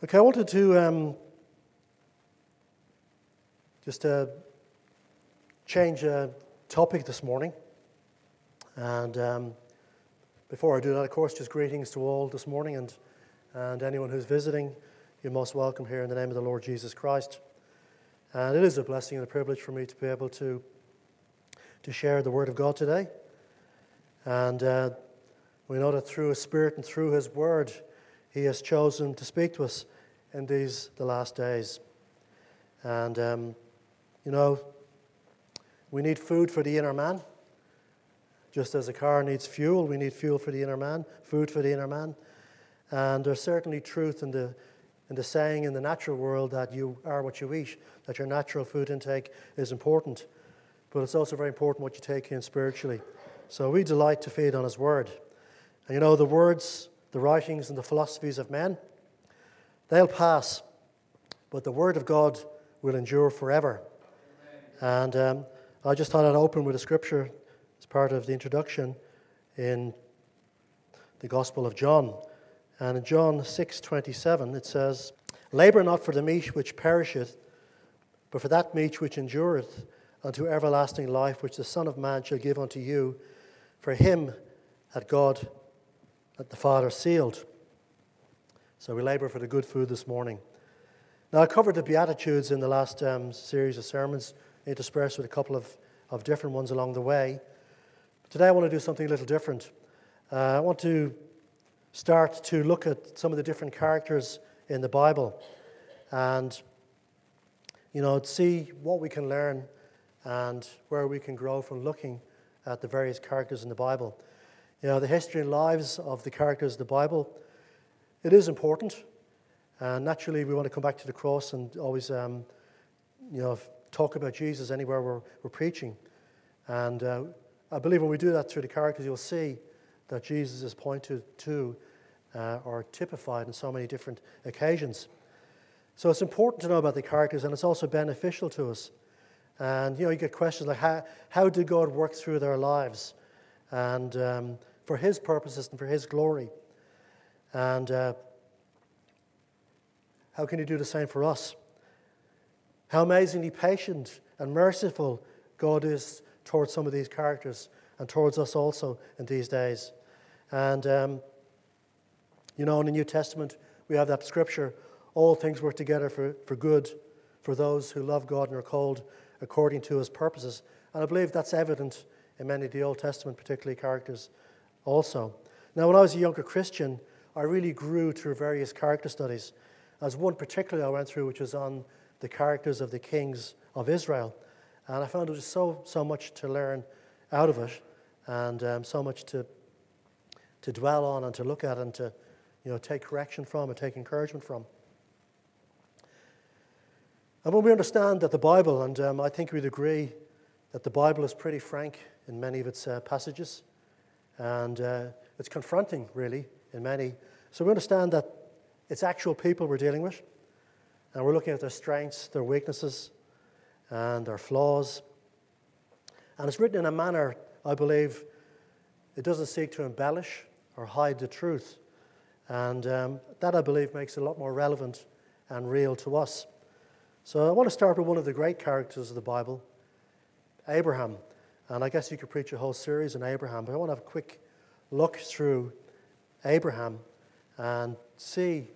Okay, I wanted to um, just uh, change a topic this morning. And um, before I do that, of course, just greetings to all this morning and, and anyone who's visiting. You're most welcome here in the name of the Lord Jesus Christ. And it is a blessing and a privilege for me to be able to, to share the Word of God today. And uh, we know that through His Spirit and through His Word, He has chosen to speak to us in these, the last days. And, um, you know, we need food for the inner man. Just as a car needs fuel, we need fuel for the inner man, food for the inner man. And there's certainly truth in the, in the saying in the natural world that you are what you eat, that your natural food intake is important. But it's also very important what you take in spiritually. So we delight to feed on His Word. And you know, the words, the writings, and the philosophies of men, they'll pass, but the Word of God will endure forever. And um, I just thought I'd open with a scripture as part of the introduction in the Gospel of John. And in John 6:27 it says, "Labor not for the meat which perisheth, but for that meat which endureth unto everlasting life, which the Son of Man shall give unto you. For him had God, that the Father sealed." So we labor for the good food this morning. Now I covered the Beatitudes in the last um, series of sermons, interspersed with a couple of, of different ones along the way. Today I want to do something a little different. Uh, I want to start to look at some of the different characters in the Bible and, you know, see what we can learn and where we can grow from looking at the various characters in the Bible. You know, the history and lives of the characters of the Bible, it is important. And naturally, we want to come back to the cross and always, um, you know, talk about Jesus anywhere we're, we're preaching. And uh, I believe when we do that through the characters, you'll see that Jesus is pointed to uh, or typified in so many different occasions. So it's important to know about the characters, and it's also beneficial to us. And you know, you get questions like, how, how did God work through their lives, and um, for His purposes and for His glory, and uh, how can He do the same for us? How amazingly patient and merciful God is towards some of these characters and towards us also in these days. And, um, you know, in the New Testament, we have that scripture all things work together for, for good for those who love God and are called according to his purposes. And I believe that's evident in many of the Old Testament, particularly characters also. Now, when I was a younger Christian, I really grew through various character studies. As one particularly I went through, which was on the characters of the kings of Israel. And I found there was so, so much to learn out of it and um, so much to, to dwell on and to look at and to you know, take correction from and take encouragement from. And when we understand that the Bible, and um, I think we'd agree that the Bible is pretty frank in many of its uh, passages, and uh, it's confronting, really, in many. So we understand that it's actual people we're dealing with, and we're looking at their strengths, their weaknesses, and their flaws. And it's written in a manner, I believe, it doesn't seek to embellish or hide the truth. And um, that, I believe, makes it a lot more relevant and real to us. So I want to start with one of the great characters of the Bible, Abraham. And I guess you could preach a whole series on Abraham, but I want to have a quick look through Abraham and see,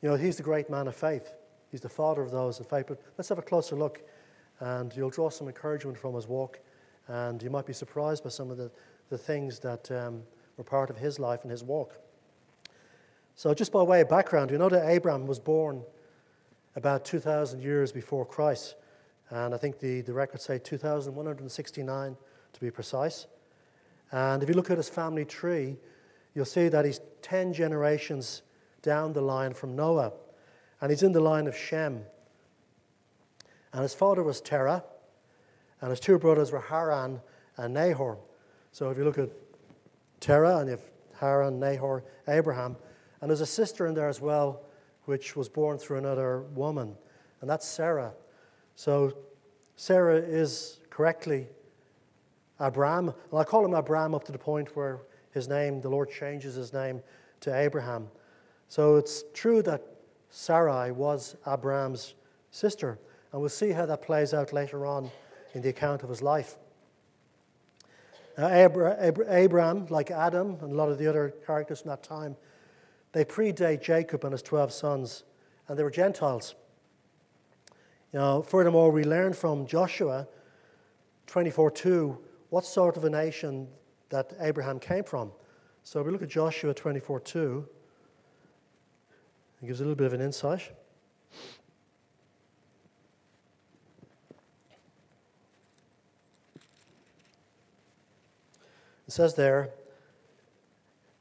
you know, he's the great man of faith. He's the father of those in faith. But let's have a closer look, and you'll draw some encouragement from his walk, and you might be surprised by some of the, the things that um, were part of his life and his walk. So, just by way of background, you know that Abraham was born about 2,000 years before Christ. And I think the, the records say 2,169 to be precise. And if you look at his family tree, you'll see that he's 10 generations down the line from Noah. And he's in the line of Shem. And his father was Terah, and his two brothers were Haran and Nahor. So if you look at Terah and you have Haran, Nahor, Abraham, and there's a sister in there as well which was born through another woman, and that's Sarah. So Sarah is correctly Abram, and I call him Abram up to the point where his name, the Lord changes his name to Abraham. So it's true that Sarai was Abraham's sister, and we'll see how that plays out later on in the account of his life. Now, Abraham, like Adam and a lot of the other characters from that time, they predate Jacob and his 12 sons, and they were Gentiles. Know, furthermore, we learn from Joshua 24 2 what sort of a nation that Abraham came from. So if we look at Joshua 24 2. It gives a little bit of an insight. It says there,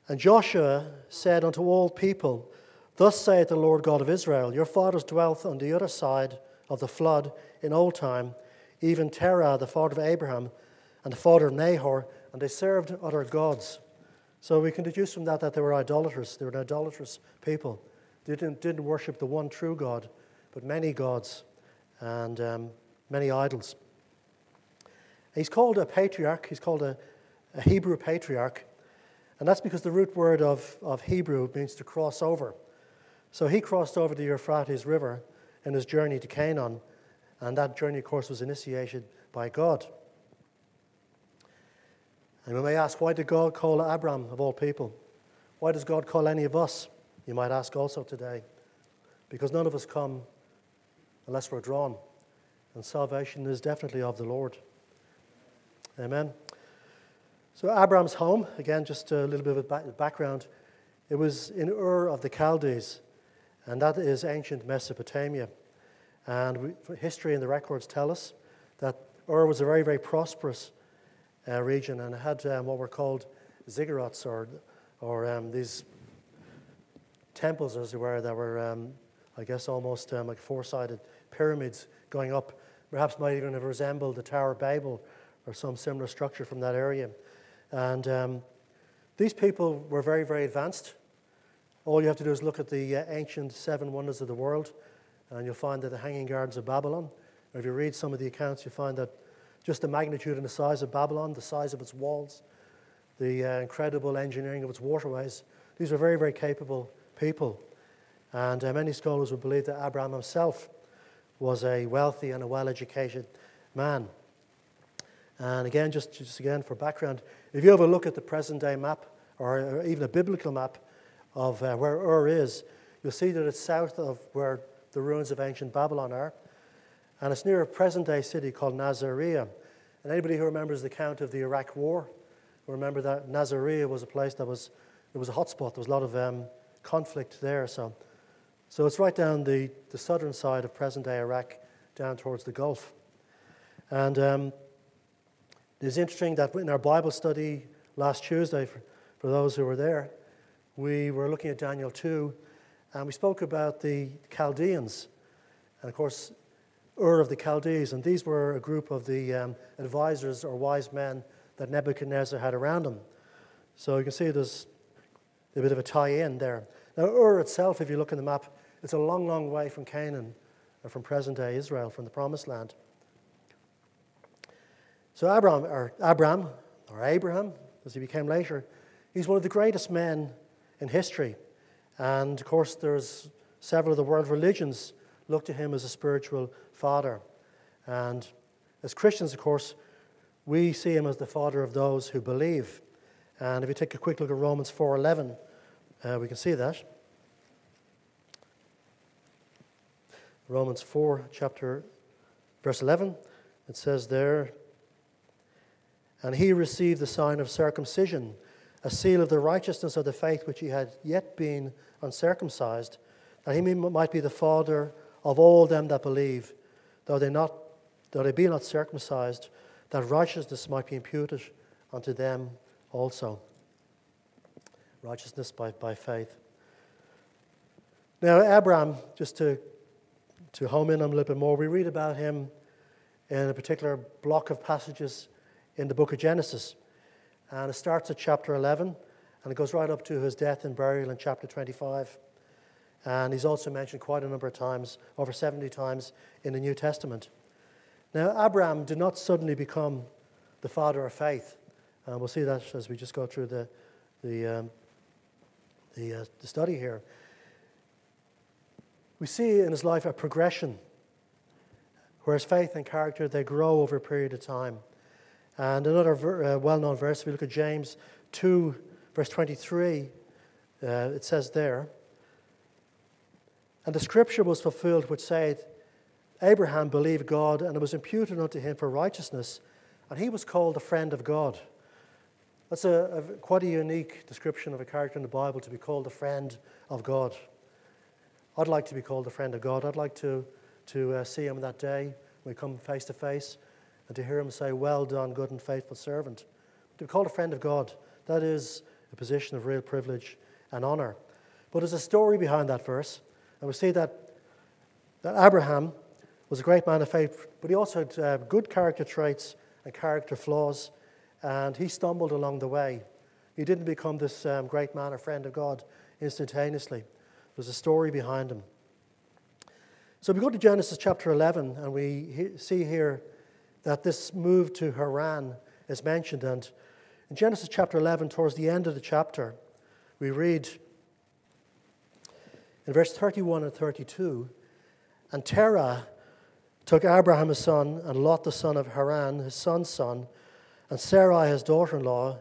and Joshua said unto all people, Thus saith the Lord God of Israel, Your fathers dwelt on the other side of the flood in old time, even Terah, the father of Abraham, and the father of Nahor, and they served other gods. So we can deduce from that that they were idolaters. They were an idolatrous people. They didn't, didn't worship the one true God, but many gods and um, many idols. He's called a patriarch. He's called a, a Hebrew patriarch. And that's because the root word of, of Hebrew means to cross over. So he crossed over the Euphrates River in his journey to Canaan, and that journey, of course, was initiated by God. And we may ask, why did God call Abram of all people? Why does God call any of us? You might ask also today. Because none of us come unless we're drawn. And salvation is definitely of the Lord. Amen. So, Abram's home, again, just a little bit of background, it was in Ur of the Chaldees, and that is ancient Mesopotamia. And we, history and the records tell us that Ur was a very, very prosperous uh, region and had um, what were called ziggurats, or, or um, these temples, as it were, that were, um, I guess, almost um, like four sided pyramids going up. Perhaps might even have resembled the Tower of Babel or some similar structure from that area. And um, these people were very, very advanced. All you have to do is look at the uh, ancient seven wonders of the world, and you'll find that the Hanging Gardens of Babylon. Or if you read some of the accounts, you find that just the magnitude and the size of Babylon, the size of its walls, the uh, incredible engineering of its waterways, these were very, very capable people. And uh, many scholars would believe that Abraham himself was a wealthy and a well educated man. And again, just, just again for background, if you have a look at the present day map, or even a biblical map of uh, where Ur is, you'll see that it's south of where the ruins of ancient Babylon are. And it's near a present day city called Nasiriyah. And anybody who remembers the account of the Iraq War, will remember that Nasiriyah was a place that was, it was a hotspot. There was a lot of um, conflict there. So, so it's right down the, the southern side of present day Iraq, down towards the Gulf. And um, it's interesting that in our Bible study last Tuesday, for, for those who were there, we were looking at Daniel 2, and we spoke about the Chaldeans. And of course, Ur of the Chaldees, and these were a group of the um, advisors or wise men that Nebuchadnezzar had around him. So you can see there's a bit of a tie in there. Now, Ur itself, if you look in the map, it's a long, long way from Canaan, or from present day Israel, from the Promised Land. So Abraham, or Abram, or Abraham, as he became later, he's one of the greatest men in history. And of course, there's several of the world religions look to him as a spiritual father. And as Christians, of course, we see him as the father of those who believe. And if you take a quick look at Romans 4:11, uh, we can see that. Romans 4, chapter verse 11, it says there, and he received the sign of circumcision, a seal of the righteousness of the faith which he had yet been uncircumcised, that he might be the father of all them that believe, though they, not, though they be not circumcised, that righteousness might be imputed unto them also. Righteousness by, by faith. Now, Abraham, just to, to home in on a little bit more, we read about him in a particular block of passages in the book of Genesis. And it starts at chapter 11 and it goes right up to his death and burial in chapter 25. And he's also mentioned quite a number of times, over 70 times in the New Testament. Now, Abraham did not suddenly become the father of faith. And we'll see that as we just go through the, the, um, the, uh, the study here. we see in his life a progression where his faith and character they grow over a period of time. And another uh, well-known verse, if we look at James 2, verse 23, uh, it says there, And the scripture was fulfilled which said, Abraham believed God, and it was imputed unto him for righteousness, and he was called a friend of God. That's a, a, quite a unique description of a character in the Bible to be called a friend of God. I'd like to be called a friend of God. I'd like to, to uh, see him that day when we come face to face and to hear him say, Well done, good and faithful servant. To be called a friend of God, that is a position of real privilege and honor. But there's a story behind that verse, and we see that, that Abraham was a great man of faith, but he also had uh, good character traits and character flaws, and he stumbled along the way. He didn't become this um, great man or friend of God instantaneously. There's a story behind him. So we go to Genesis chapter 11, and we he- see here that this move to Haran is mentioned. And in Genesis chapter 11, towards the end of the chapter, we read in verse 31 and 32 And Terah took Abraham his son, and Lot the son of Haran, his son's son, and Sarai his daughter in law,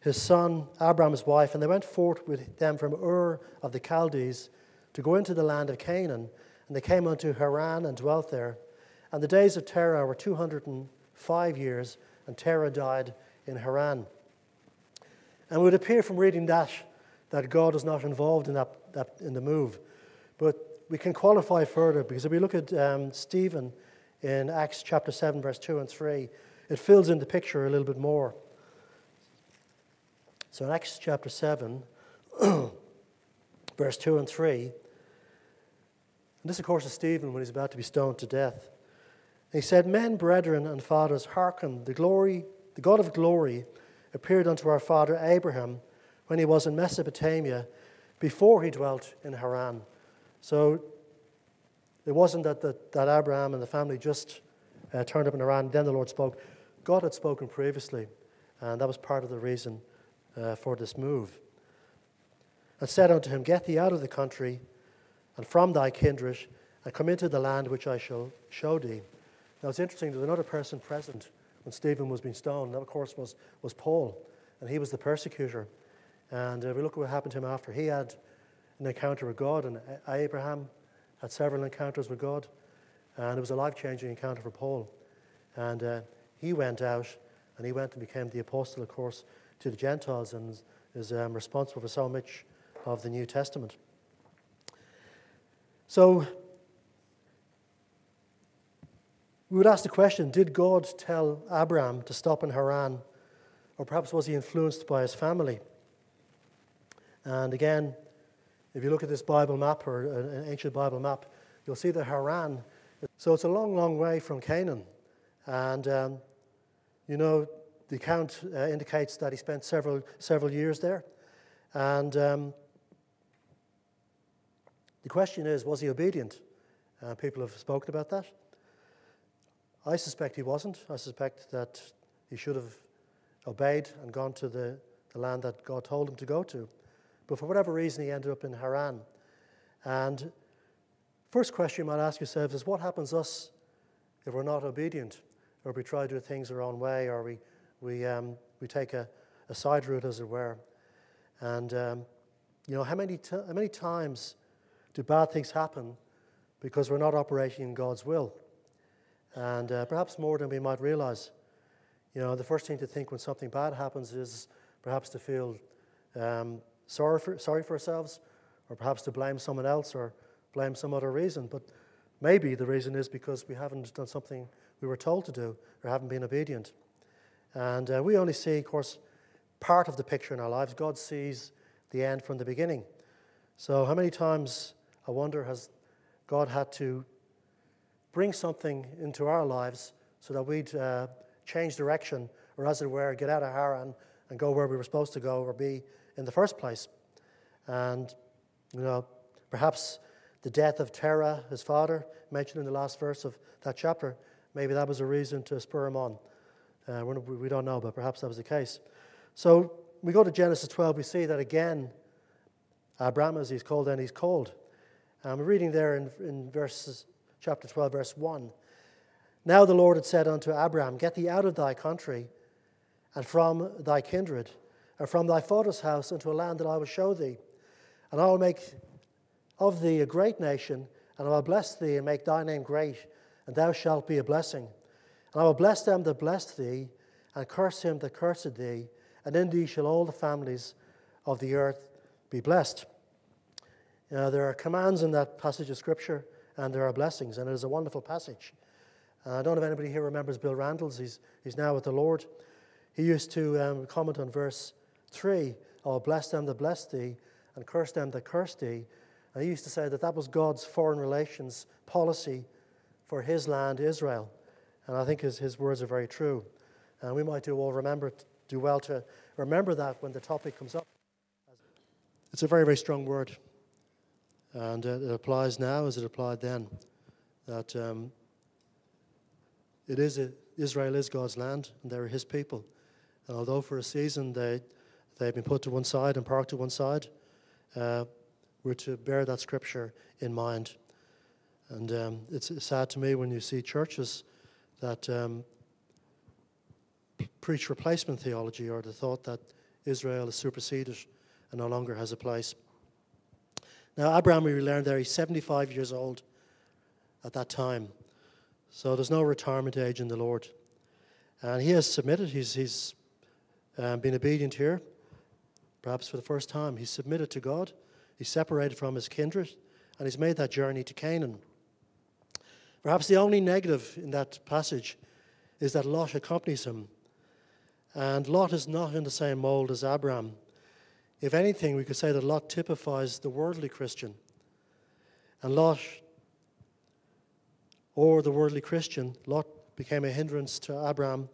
his son Abraham's wife, and they went forth with them from Ur of the Chaldees to go into the land of Canaan. And they came unto Haran and dwelt there. And the days of Terah were 205 years, and Terah died in Haran. And it would appear from reading that that God is not involved in, that, that in the move. But we can qualify further because if we look at um, Stephen in Acts chapter 7, verse 2 and 3, it fills in the picture a little bit more. So in Acts chapter 7, verse 2 and 3, and this, of course, is Stephen when he's about to be stoned to death. He said, Men, brethren, and fathers, hearken, the glory, the God of glory appeared unto our father Abraham when he was in Mesopotamia before he dwelt in Haran. So it wasn't that, that, that Abraham and the family just uh, turned up in Haran, then the Lord spoke. God had spoken previously, and that was part of the reason uh, for this move. And said unto him, Get thee out of the country and from thy kindred, and come into the land which I shall show thee. Now it's interesting, there's another person present when Stephen was being stoned. That, of course, was, was Paul, and he was the persecutor. And uh, we look at what happened to him after. He had an encounter with God, and Abraham had several encounters with God. And it was a life changing encounter for Paul. And uh, he went out, and he went and became the apostle, of course, to the Gentiles, and is um, responsible for so much of the New Testament. So, we would ask the question Did God tell Abraham to stop in Haran? Or perhaps was he influenced by his family? And again, if you look at this Bible map or an ancient Bible map, you'll see that Haran. So it's a long, long way from Canaan. And, um, you know, the account uh, indicates that he spent several, several years there. And um, the question is, was he obedient? Uh, people have spoken about that. I suspect he wasn't. I suspect that he should have obeyed and gone to the, the land that God told him to go to. But for whatever reason, he ended up in Haran. And first question you might ask yourselves is what happens us if we're not obedient, or we try to do things our own way, or we, we, um, we take a, a side route, as it were? And, um, you know, how many, t- how many times do bad things happen because we're not operating in God's will? And uh, perhaps more than we might realize. You know, the first thing to think when something bad happens is perhaps to feel um, sorry, for, sorry for ourselves, or perhaps to blame someone else or blame some other reason. But maybe the reason is because we haven't done something we were told to do or haven't been obedient. And uh, we only see, of course, part of the picture in our lives. God sees the end from the beginning. So, how many times, I wonder, has God had to bring something into our lives so that we'd uh, change direction, or as it were, get out of Haran and go where we were supposed to go or be in the first place. And, you know, perhaps the death of Terah, his father, mentioned in the last verse of that chapter, maybe that was a reason to spur him on. Uh, we don't know, but perhaps that was the case. So we go to Genesis 12, we see that again, Abraham, as he's called, and he's called. I'm reading there in, in verses, chapter 12, verse 1. Now the Lord had said unto Abraham, Get thee out of thy country and from thy kindred and from thy father's house into a land that I will show thee. And I will make of thee a great nation, and I will bless thee and make thy name great, and thou shalt be a blessing. And I will bless them that bless thee, and curse him that curseth thee, and in thee shall all the families of the earth be blessed. Now, there are commands in that passage of Scripture, and there are blessings, and it is a wonderful passage. Uh, I don't know if anybody here remembers Bill Randalls. He's, he's now with the Lord. He used to um, comment on verse 3 Oh, bless them that bless thee, and curse them that curse thee. And he used to say that that was God's foreign relations policy for his land, Israel. And I think his, his words are very true. And we might do all remember, do well to remember that when the topic comes up. It's a very, very strong word. And uh, it applies now as it applied then. That um, it is a, Israel is God's land, and they're his people. And although for a season they, they've been put to one side and parked to one side, uh, we're to bear that scripture in mind. And um, it's sad to me when you see churches that um, preach replacement theology or the thought that Israel is superseded and no longer has a place. Now, Abraham, we learned there, he's 75 years old at that time. So there's no retirement age in the Lord. And he has submitted, he's, he's um, been obedient here, perhaps for the first time. He's submitted to God, he's separated from his kindred, and he's made that journey to Canaan. Perhaps the only negative in that passage is that Lot accompanies him. And Lot is not in the same mold as Abraham. If anything, we could say that Lot typifies the worldly Christian. And Lot, or the worldly Christian, Lot became a hindrance to Abraham,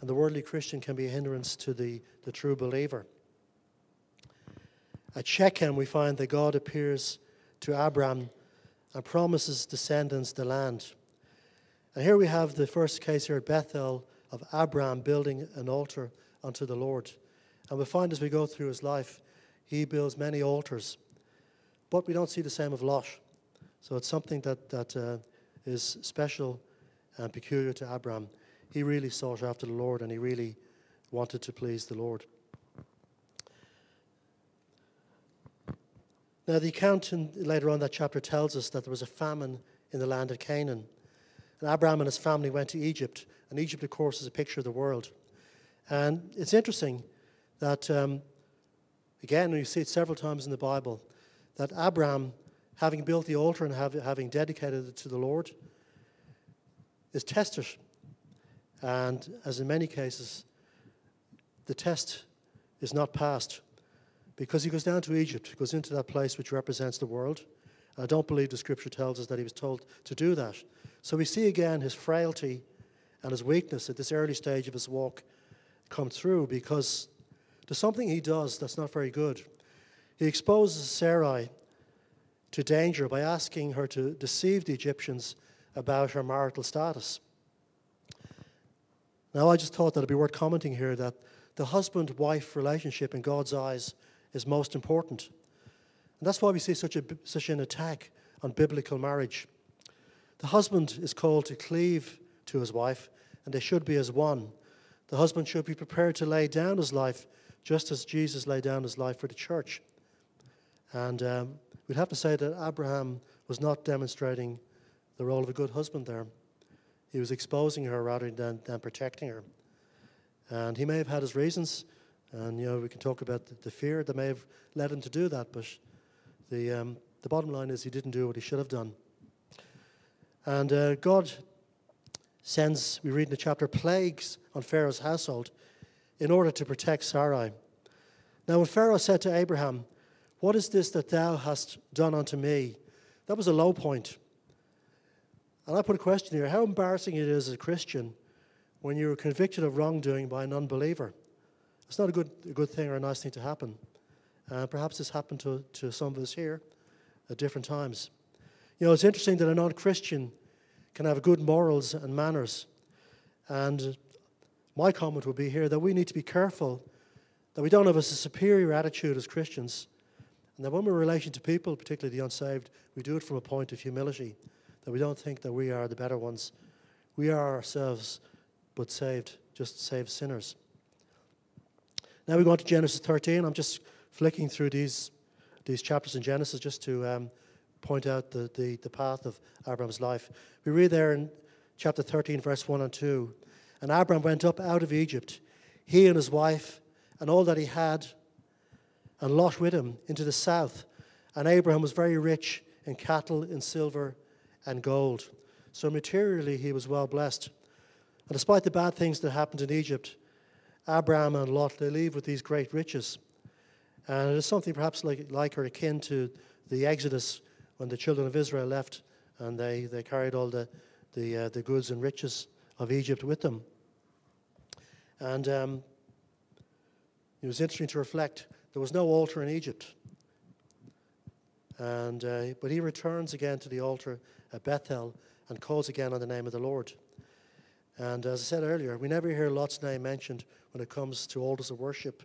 and the worldly Christian can be a hindrance to the, the true believer. At Shechem, we find that God appears to Abraham and promises descendants the land. And here we have the first case here at Bethel of Abraham building an altar unto the Lord. And we find as we go through his life, he builds many altars. But we don't see the same of Lot. So it's something that, that uh, is special and peculiar to Abraham. He really sought after the Lord and he really wanted to please the Lord. Now, the account in, later on that chapter tells us that there was a famine in the land of Canaan. And Abraham and his family went to Egypt. And Egypt, of course, is a picture of the world. And it's interesting that, um, again, you see it several times in the Bible, that Abraham, having built the altar and have, having dedicated it to the Lord, is tested. And as in many cases, the test is not passed because he goes down to Egypt, he goes into that place which represents the world. I don't believe the scripture tells us that he was told to do that. So we see again his frailty and his weakness at this early stage of his walk come through because there's something he does that's not very good. He exposes Sarai to danger by asking her to deceive the Egyptians about her marital status. Now, I just thought that it'd be worth commenting here that the husband wife relationship in God's eyes is most important. And that's why we see such, a, such an attack on biblical marriage. The husband is called to cleave to his wife, and they should be as one. The husband should be prepared to lay down his life just as Jesus laid down his life for the church. And um, we'd have to say that Abraham was not demonstrating the role of a good husband there. He was exposing her rather than, than protecting her. And he may have had his reasons. And, you know, we can talk about the, the fear that may have led him to do that, but the, um, the bottom line is he didn't do what he should have done. And uh, God sends, we read in the chapter, plagues on Pharaoh's household in order to protect Sarai. Now, when Pharaoh said to Abraham, What is this that thou hast done unto me? That was a low point. And I put a question here how embarrassing it is as a Christian when you're convicted of wrongdoing by an unbeliever. It's not a good, a good thing or a nice thing to happen. Uh, perhaps this happened to, to some of us here at different times. You know, it's interesting that a non Christian can have good morals and manners. And my comment would be here that we need to be careful that we don't have a superior attitude as Christians, And that when we're relating to people, particularly the unsaved, we do it from a point of humility, that we don't think that we are the better ones. We are ourselves, but saved, just saved sinners. Now we go on to Genesis 13. I'm just flicking through these, these chapters in Genesis just to um, point out the, the, the path of Abraham's life. We read there in chapter 13, verse 1 and 2. And Abram went up out of Egypt, he and his wife, and all that he had, and Lot with him into the south. And Abraham was very rich in cattle, in silver, and gold. So materially, he was well blessed. And despite the bad things that happened in Egypt, Abraham and Lot, they leave with these great riches. And it is something perhaps like, like or akin to the Exodus when the children of Israel left and they, they carried all the, the, uh, the goods and riches of Egypt with them. And um, it was interesting to reflect there was no altar in Egypt. And, uh, but he returns again to the altar at Bethel and calls again on the name of the Lord. And as I said earlier, we never hear Lot's name mentioned when it comes to altars of worship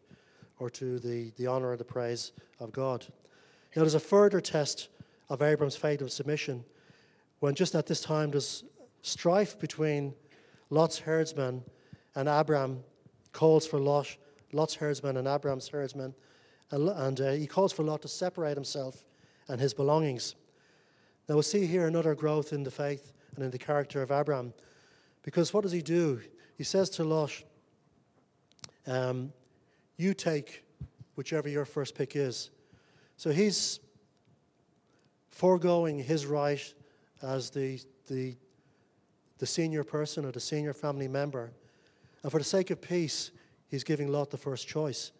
or to the, the honor and the praise of God. Now, there's a further test of Abram's faith and submission when just at this time there's strife between Lot's herdsmen and Abram calls for Lot, Lot's herdsmen and Abram's herdsmen, and, uh, he calls for Lot to separate himself and his belongings. Now we'll see here another growth in the faith and in the character of Abram, because what does he do? He says to Lot, um, "You take whichever your first pick is." So he's foregoing his right as the, the, the senior person or the senior family member. And for the sake of peace, he's giving Lot the first choice.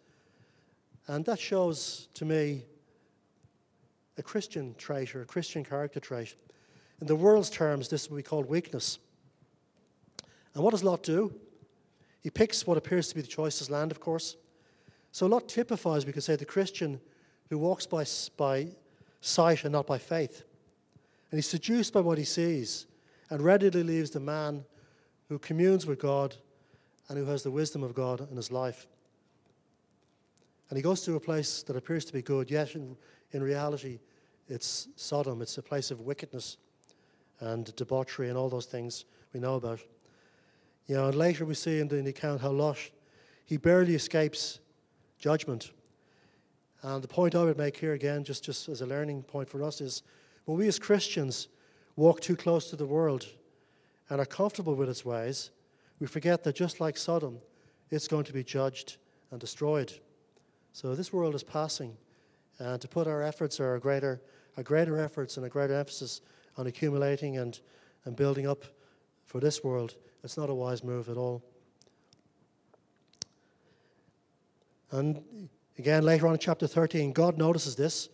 And that shows to me a Christian trait or a Christian character trait. In the world's terms, this would be called weakness. And what does Lot do? He picks what appears to be the choicest land, of course. So Lot typifies, we could say, the Christian who walks by, by sight and not by faith. And he's seduced by what he sees and readily leaves the man who communes with God and who has the wisdom of God in his life. And he goes to a place that appears to be good, yet in, in reality, it's Sodom. It's a place of wickedness and debauchery and all those things we know about. You know, and later we see in the, in the account how Lot, he barely escapes judgment. And the point I would make here again, just, just as a learning point for us, is when we as Christians walk too close to the world and are comfortable with its ways, we forget that just like Sodom, it's going to be judged and destroyed. So this world is passing, and to put our efforts, or our greater, our greater efforts and a greater emphasis on accumulating and, and building up for this world, it's not a wise move at all. And Again, later on in chapter 13, God notices this.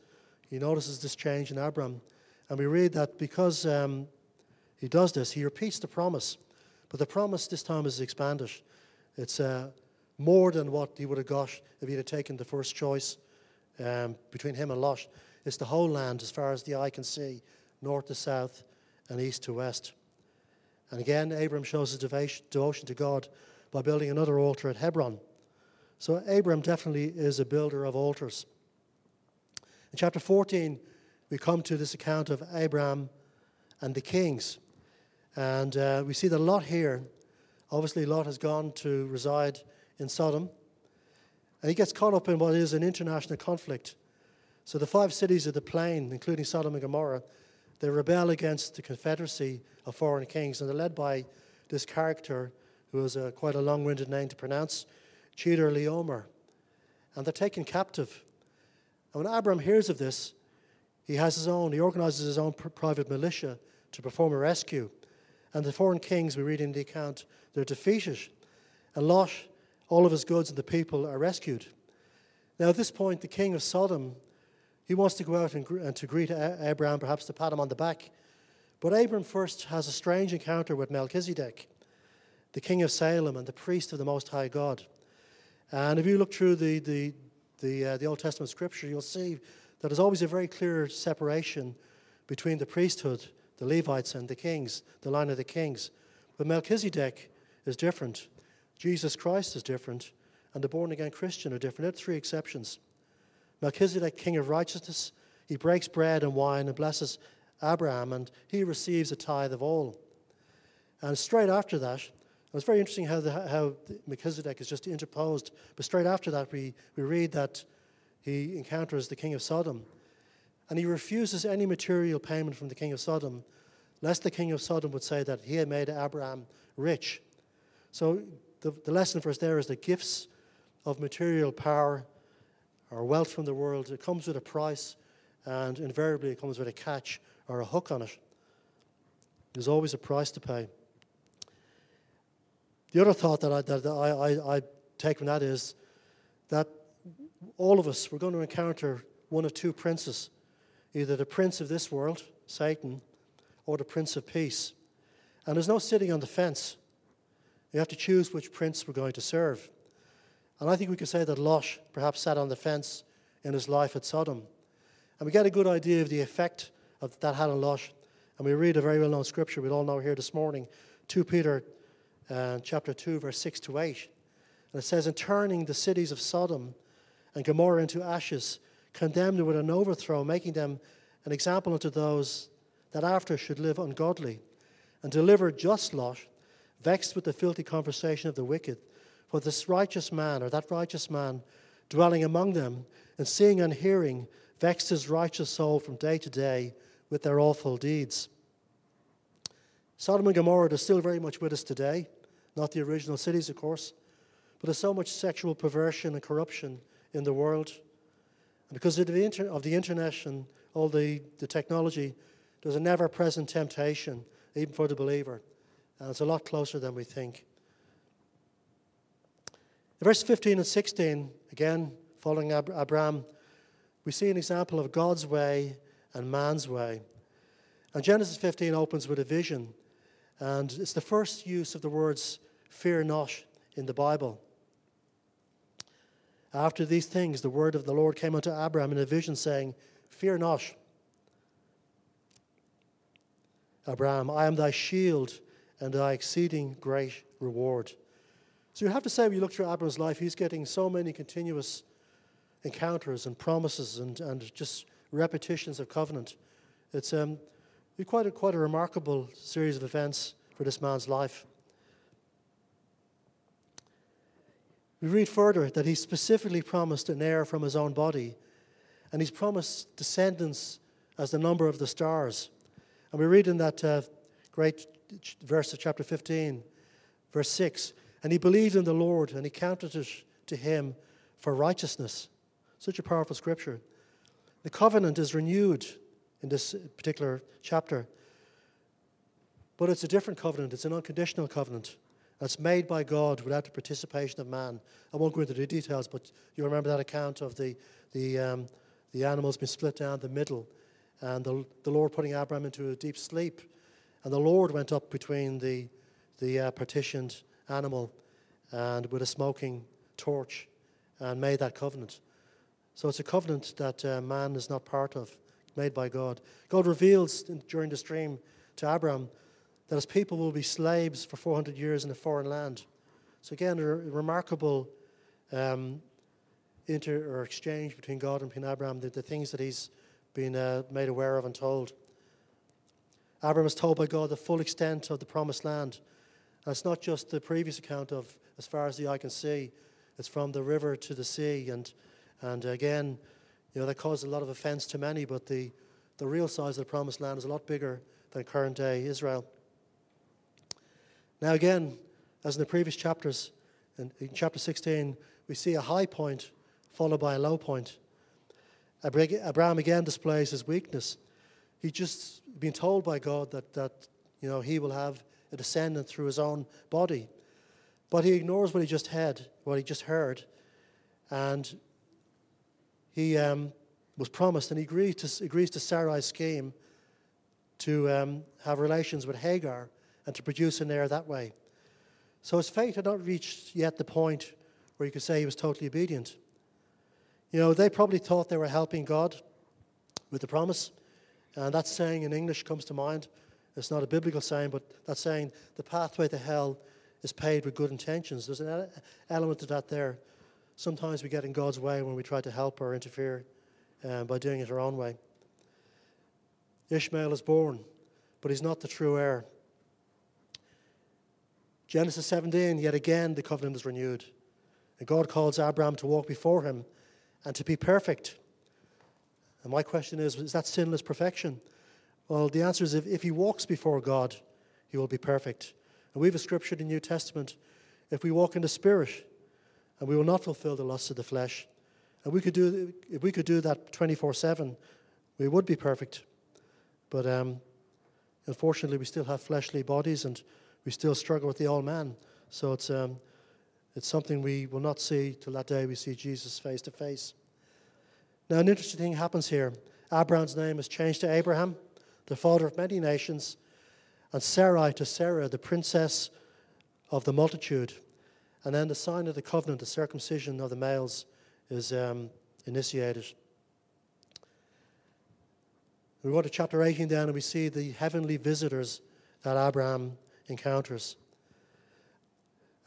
He notices this change in Abram. And we read that because um, he does this, he repeats the promise. But the promise this time is expanded. It's uh, more than what he would have got if he had taken the first choice um, between him and Lot. It's the whole land as far as the eye can see, north to south and east to west. And again, Abram shows his devotion to God by building another altar at Hebron. So Abram definitely is a builder of altars. In chapter 14, we come to this account of Abram and the kings. And uh, we see that Lot here, obviously, Lot has gone to reside in Sodom. And he gets caught up in what is an international conflict. So the five cities of the plain, including Sodom and Gomorrah, they rebel against the confederacy of foreign kings. And they're led by this character who a, quite a long winded name to pronounce Chedorlaomer, and they're taken captive. And when Abram hears of this, he has his own, he organizes his own private militia to perform a rescue. And the foreign kings, we read in the account, they're defeated. And Lot, all of his goods and the people are rescued. Now, at this point, the king of Sodom, he wants to go out and, and to greet Abraham, perhaps to pat him on the back. But Abram first has a strange encounter with Melchizedek, the king of Salem and the priest of the Most High God. And if you look through the, the, the, uh, the Old Testament scripture, you'll see that there's always a very clear separation between the priesthood, the Levites, and the kings, the line of the kings. But Melchizedek is different. Jesus Christ is different. And the born again Christian are different. There are three exceptions. Melchizedek, king of righteousness, he breaks bread and wine and blesses Abraham, and he receives a tithe of all. And straight after that, it's very interesting how, the, how Melchizedek is just interposed, but straight after that, we, we read that he encounters the king of Sodom. And he refuses any material payment from the king of Sodom, lest the king of Sodom would say that he had made Abraham rich. So the, the lesson for us there is that gifts of material power or wealth from the world, it comes with a price, and invariably it comes with a catch or a hook on it. There's always a price to pay. The other thought that I, that I, I, I take from that is that all of us, we're going to encounter one of two princes either the prince of this world, Satan, or the prince of peace. And there's no sitting on the fence. You have to choose which prince we're going to serve. And I think we could say that Lot perhaps sat on the fence in his life at Sodom. And we get a good idea of the effect of that had on Lot. And we read a very well known scripture we all know here this morning 2 Peter uh, chapter 2, verse 6 to 8. And it says, In turning the cities of Sodom and Gomorrah into ashes, condemned with an overthrow, making them an example unto those that after should live ungodly, and deliver just Lot, vexed with the filthy conversation of the wicked for this righteous man, or that righteous man, dwelling among them, and seeing and hearing, vexed his righteous soul from day to day with their awful deeds. Sodom and Gomorrah are still very much with us today, not the original cities, of course, but there's so much sexual perversion and corruption in the world. And because of the, inter- of the internet and all the, the technology, there's a never present temptation, even for the believer. And it's a lot closer than we think. In verse 15 and 16, again, following Ab- Abraham, we see an example of God's way and man's way. And Genesis 15 opens with a vision, and it's the first use of the words fear not in the Bible. After these things, the word of the Lord came unto Abraham in a vision, saying, Fear not. Abraham, I am thy shield and thy exceeding great reward. So you have to say, when you look through Abraham's life, he's getting so many continuous encounters and promises and, and just repetitions of covenant. It's um, quite, a, quite a remarkable series of events for this man's life. We read further that he specifically promised an heir from his own body, and he's promised descendants as the number of the stars. And we read in that uh, great verse of chapter 15, verse 6 and he believed in the Lord and he counted it to him for righteousness. Such a powerful scripture. The covenant is renewed in this particular chapter. But it's a different covenant, it's an unconditional covenant that's made by God without the participation of man. I won't go into the details, but you remember that account of the, the, um, the animals being split down the middle and the, the Lord putting Abraham into a deep sleep. And the Lord went up between the, the uh, partitioned animal and with a smoking torch and made that covenant. So it's a covenant that uh, man is not part of, made by God. God reveals in, during this dream to Abraham that his people will be slaves for 400 years in a foreign land. So again, a remarkable um, inter or exchange between God and between Abraham, the, the things that he's been uh, made aware of and told. Abraham is told by God the full extent of the promised land and it's not just the previous account of as far as the eye can see, it's from the river to the sea. And, and again, you know, that caused a lot of offense to many, but the, the real size of the promised land is a lot bigger than current day Israel. Now, again, as in the previous chapters, in, in chapter 16, we see a high point followed by a low point. Abraham again displays his weakness. He's just been told by God that, that you know, he will have a descendant through his own body. But he ignores what he just had, what he just heard, and he um, was promised, and he agrees to, agrees to Sarai's scheme to um, have relations with Hagar and to produce an heir that way. So his faith had not reached yet the point where you could say he was totally obedient. You know, they probably thought they were helping God with the promise, and that saying in English comes to mind it's not a biblical saying, but that's saying the pathway to hell is paved with good intentions. There's an element of that there. Sometimes we get in God's way when we try to help or interfere um, by doing it our own way. Ishmael is born, but he's not the true heir. Genesis 17, yet again the covenant is renewed. And God calls Abraham to walk before him and to be perfect. And my question is is that sinless perfection? Well, the answer is if, if he walks before God, he will be perfect. And we have a scripture in the New Testament if we walk in the Spirit, and we will not fulfill the lusts of the flesh. And we could do, if we could do that 24 7, we would be perfect. But um, unfortunately, we still have fleshly bodies and we still struggle with the old man. So it's, um, it's something we will not see till that day we see Jesus face to face. Now, an interesting thing happens here. Abram's name is changed to Abraham, the father of many nations, and Sarai to Sarah, the princess of the multitude. And then the sign of the covenant, the circumcision of the males, is um, initiated. We go to chapter 18 down and we see the heavenly visitors that Abraham encounters.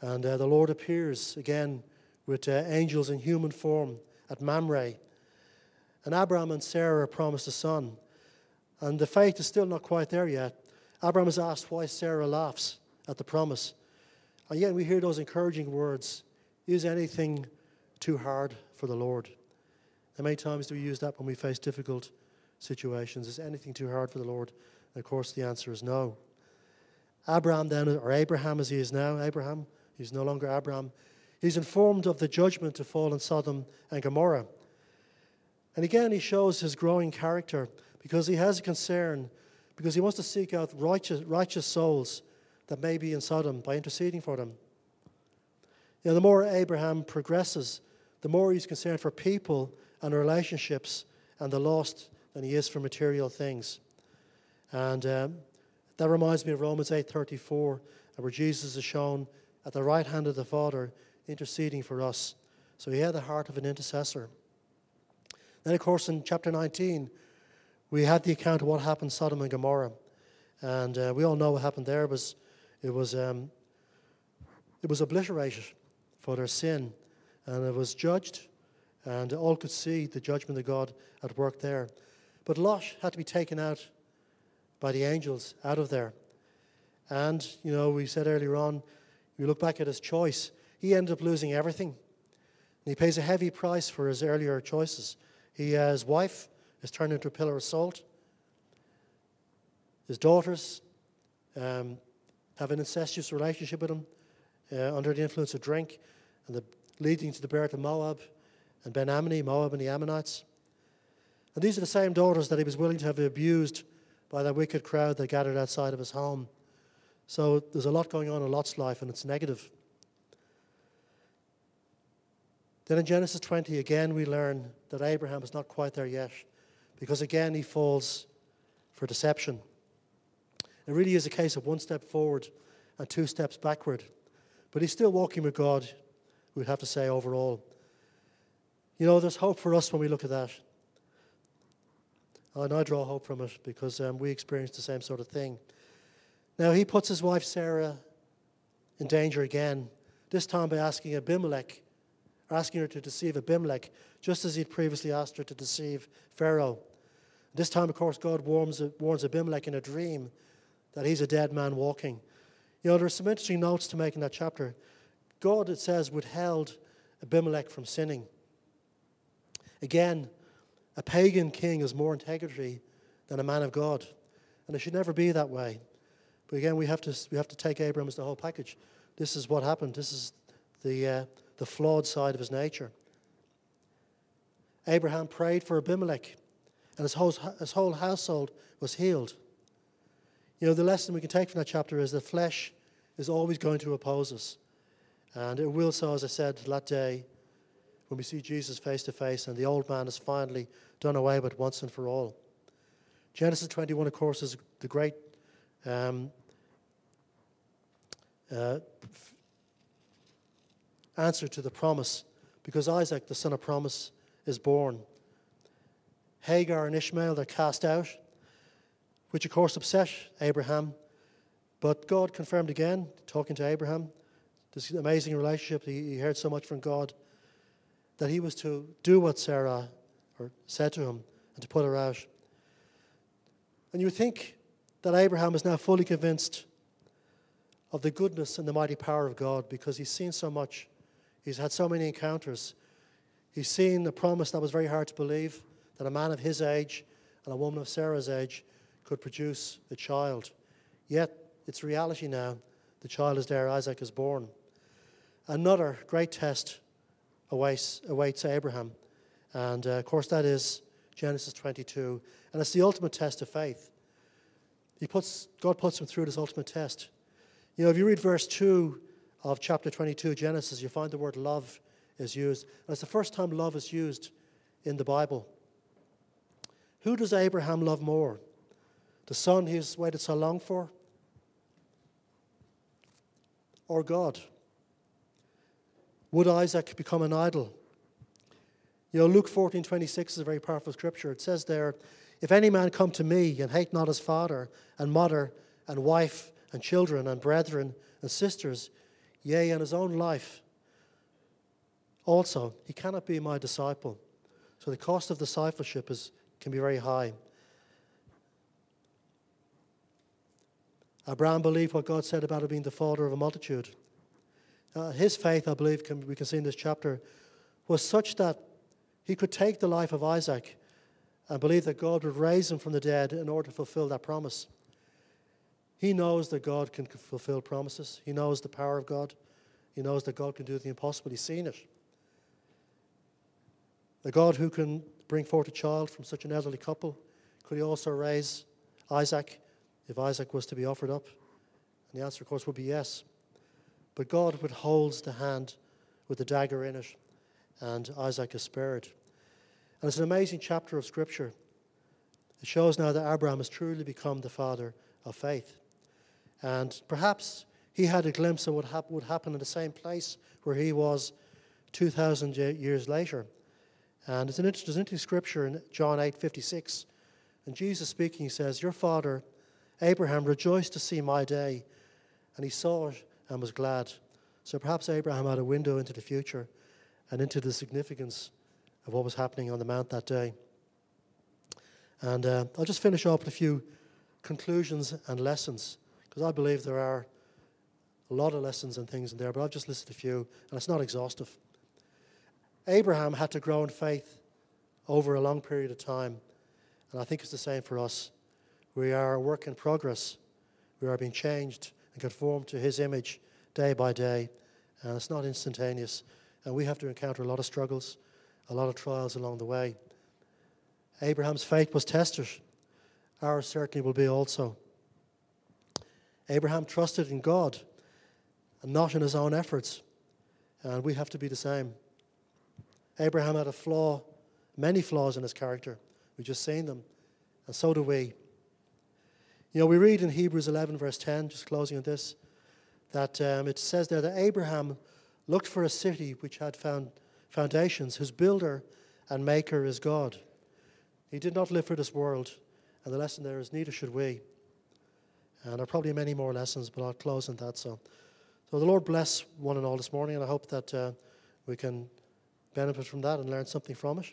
And uh, the Lord appears again with uh, angels in human form at Mamre. And Abraham and Sarah are promised a son. And the faith is still not quite there yet. Abraham is asked why Sarah laughs at the promise. And yet we hear those encouraging words Is anything too hard for the Lord? How many times do we use that when we face difficult situations? Is anything too hard for the Lord? And of course, the answer is no. Abram, then, or Abraham as he is now, Abraham, he's no longer Abram, he's informed of the judgment to fall in Sodom and Gomorrah. And again, he shows his growing character because he has a concern, because he wants to seek out righteous, righteous souls that may be in Sodom by interceding for them. You know, the more Abraham progresses, the more he's concerned for people and relationships and the lost than he is for material things. And um, that reminds me of Romans 8:34, where Jesus is shown at the right hand of the Father interceding for us. So he had the heart of an intercessor. Then, of course, in chapter 19, we had the account of what happened Sodom and Gomorrah. And uh, we all know what happened there. It was, it was, um, it was obliterated for their sin, and it was judged, and all could see the judgment of God at work there. But Lot had to be taken out by the angels out of there. And, you know, we said earlier on, we look back at his choice, he ended up losing everything. And he pays a heavy price for his earlier choices. He, uh, his wife is turned into a pillar of salt. His daughters um, have an incestuous relationship with him uh, under the influence of drink, and the, leading to the birth of Moab and Ben Ammoni, Moab and the Ammonites. And these are the same daughters that he was willing to have abused by that wicked crowd that gathered outside of his home. So there's a lot going on in Lot's life, and it's negative. Then in Genesis 20, again, we learn that Abraham is not quite there yet, because again, he falls for deception. It really is a case of one step forward and two steps backward. But he's still walking with God, we'd have to say, overall. You know, there's hope for us when we look at that. And I draw hope from it because um, we experienced the same sort of thing. Now, he puts his wife Sarah in danger again, this time by asking Abimelech, asking her to deceive Abimelech, just as he'd previously asked her to deceive Pharaoh. This time, of course, God warns, warns Abimelech in a dream that he's a dead man walking. You know, there are some interesting notes to make in that chapter. God, it says, withheld Abimelech from sinning. Again, a pagan king has more integrity than a man of God. And it should never be that way. But again, we have to, we have to take Abraham as the whole package. This is what happened. This is the, uh, the flawed side of his nature. Abraham prayed for Abimelech, and his whole, his whole household was healed. You know, the lesson we can take from that chapter is that flesh is always going to oppose us. And it will so, as I said, that day when we see Jesus face to face and the old man is finally done away with once and for all. Genesis 21, of course, is the great um, uh, answer to the promise because Isaac, the son of promise, is born. Hagar and Ishmael they're cast out, which of course upset Abraham. But God confirmed again, talking to Abraham, this amazing relationship. He, he heard so much from God that he was to do what Sarah or said to him, and to put her out. And you think that Abraham is now fully convinced of the goodness and the mighty power of God because he's seen so much. He's had so many encounters. He's seen a promise that was very hard to believe that a man of his age and a woman of Sarah's age could produce a child. Yet it's reality now. The child is there, Isaac is born. Another great test awaits, awaits Abraham. And uh, of course, that is Genesis 22. And it's the ultimate test of faith. He puts, God puts him through this ultimate test. You know, if you read verse 2 of chapter 22, Genesis, you find the word love is used. And it's the first time love is used in the Bible. Who does Abraham love more? The son he's waited so long for? Or God? Would Isaac become an idol? You know, Luke 14 26 is a very powerful scripture. It says there, If any man come to me and hate not his father and mother and wife and children and brethren and sisters, yea, and his own life, also, he cannot be my disciple. So the cost of discipleship is, can be very high. Abraham believed what God said about him being the father of a multitude. Uh, his faith, I believe, can, we can see in this chapter, was such that he could take the life of Isaac and believe that God would raise him from the dead in order to fulfill that promise. He knows that God can fulfill promises. He knows the power of God. He knows that God can do the impossible. He's seen it. The God who can bring forth a child from such an elderly couple, could he also raise Isaac if Isaac was to be offered up? And the answer, of course, would be yes. But God withholds the hand with the dagger in it, and Isaac is spared. And it's an amazing chapter of Scripture. It shows now that Abraham has truly become the father of faith. And perhaps he had a glimpse of what hap- would happen in the same place where he was 2,000 years later. And it's an interesting scripture in John 8 56. And Jesus speaking, he says, Your father, Abraham, rejoiced to see my day, and he saw it and was glad. So perhaps Abraham had a window into the future and into the significance of what was happening on the mount that day. And uh, I'll just finish up with a few conclusions and lessons because I believe there are a lot of lessons and things in there, but I've just listed a few, and it's not exhaustive. Abraham had to grow in faith over a long period of time, and I think it's the same for us. We are a work in progress. We are being changed and conformed to his image day by day, and it's not instantaneous. And we have to encounter a lot of struggles, a lot of trials along the way. Abraham's faith was tested. Ours certainly will be also. Abraham trusted in God and not in his own efforts. And we have to be the same. Abraham had a flaw, many flaws in his character. We've just seen them. And so do we. You know, we read in Hebrews 11, verse 10, just closing on this, that um, it says there that Abraham looked for a city which had found foundations, whose builder and maker is God. He did not live for this world, and the lesson there is neither should we. And there are probably many more lessons, but I'll close on that. So, so the Lord bless one and all this morning, and I hope that uh, we can benefit from that and learn something from it.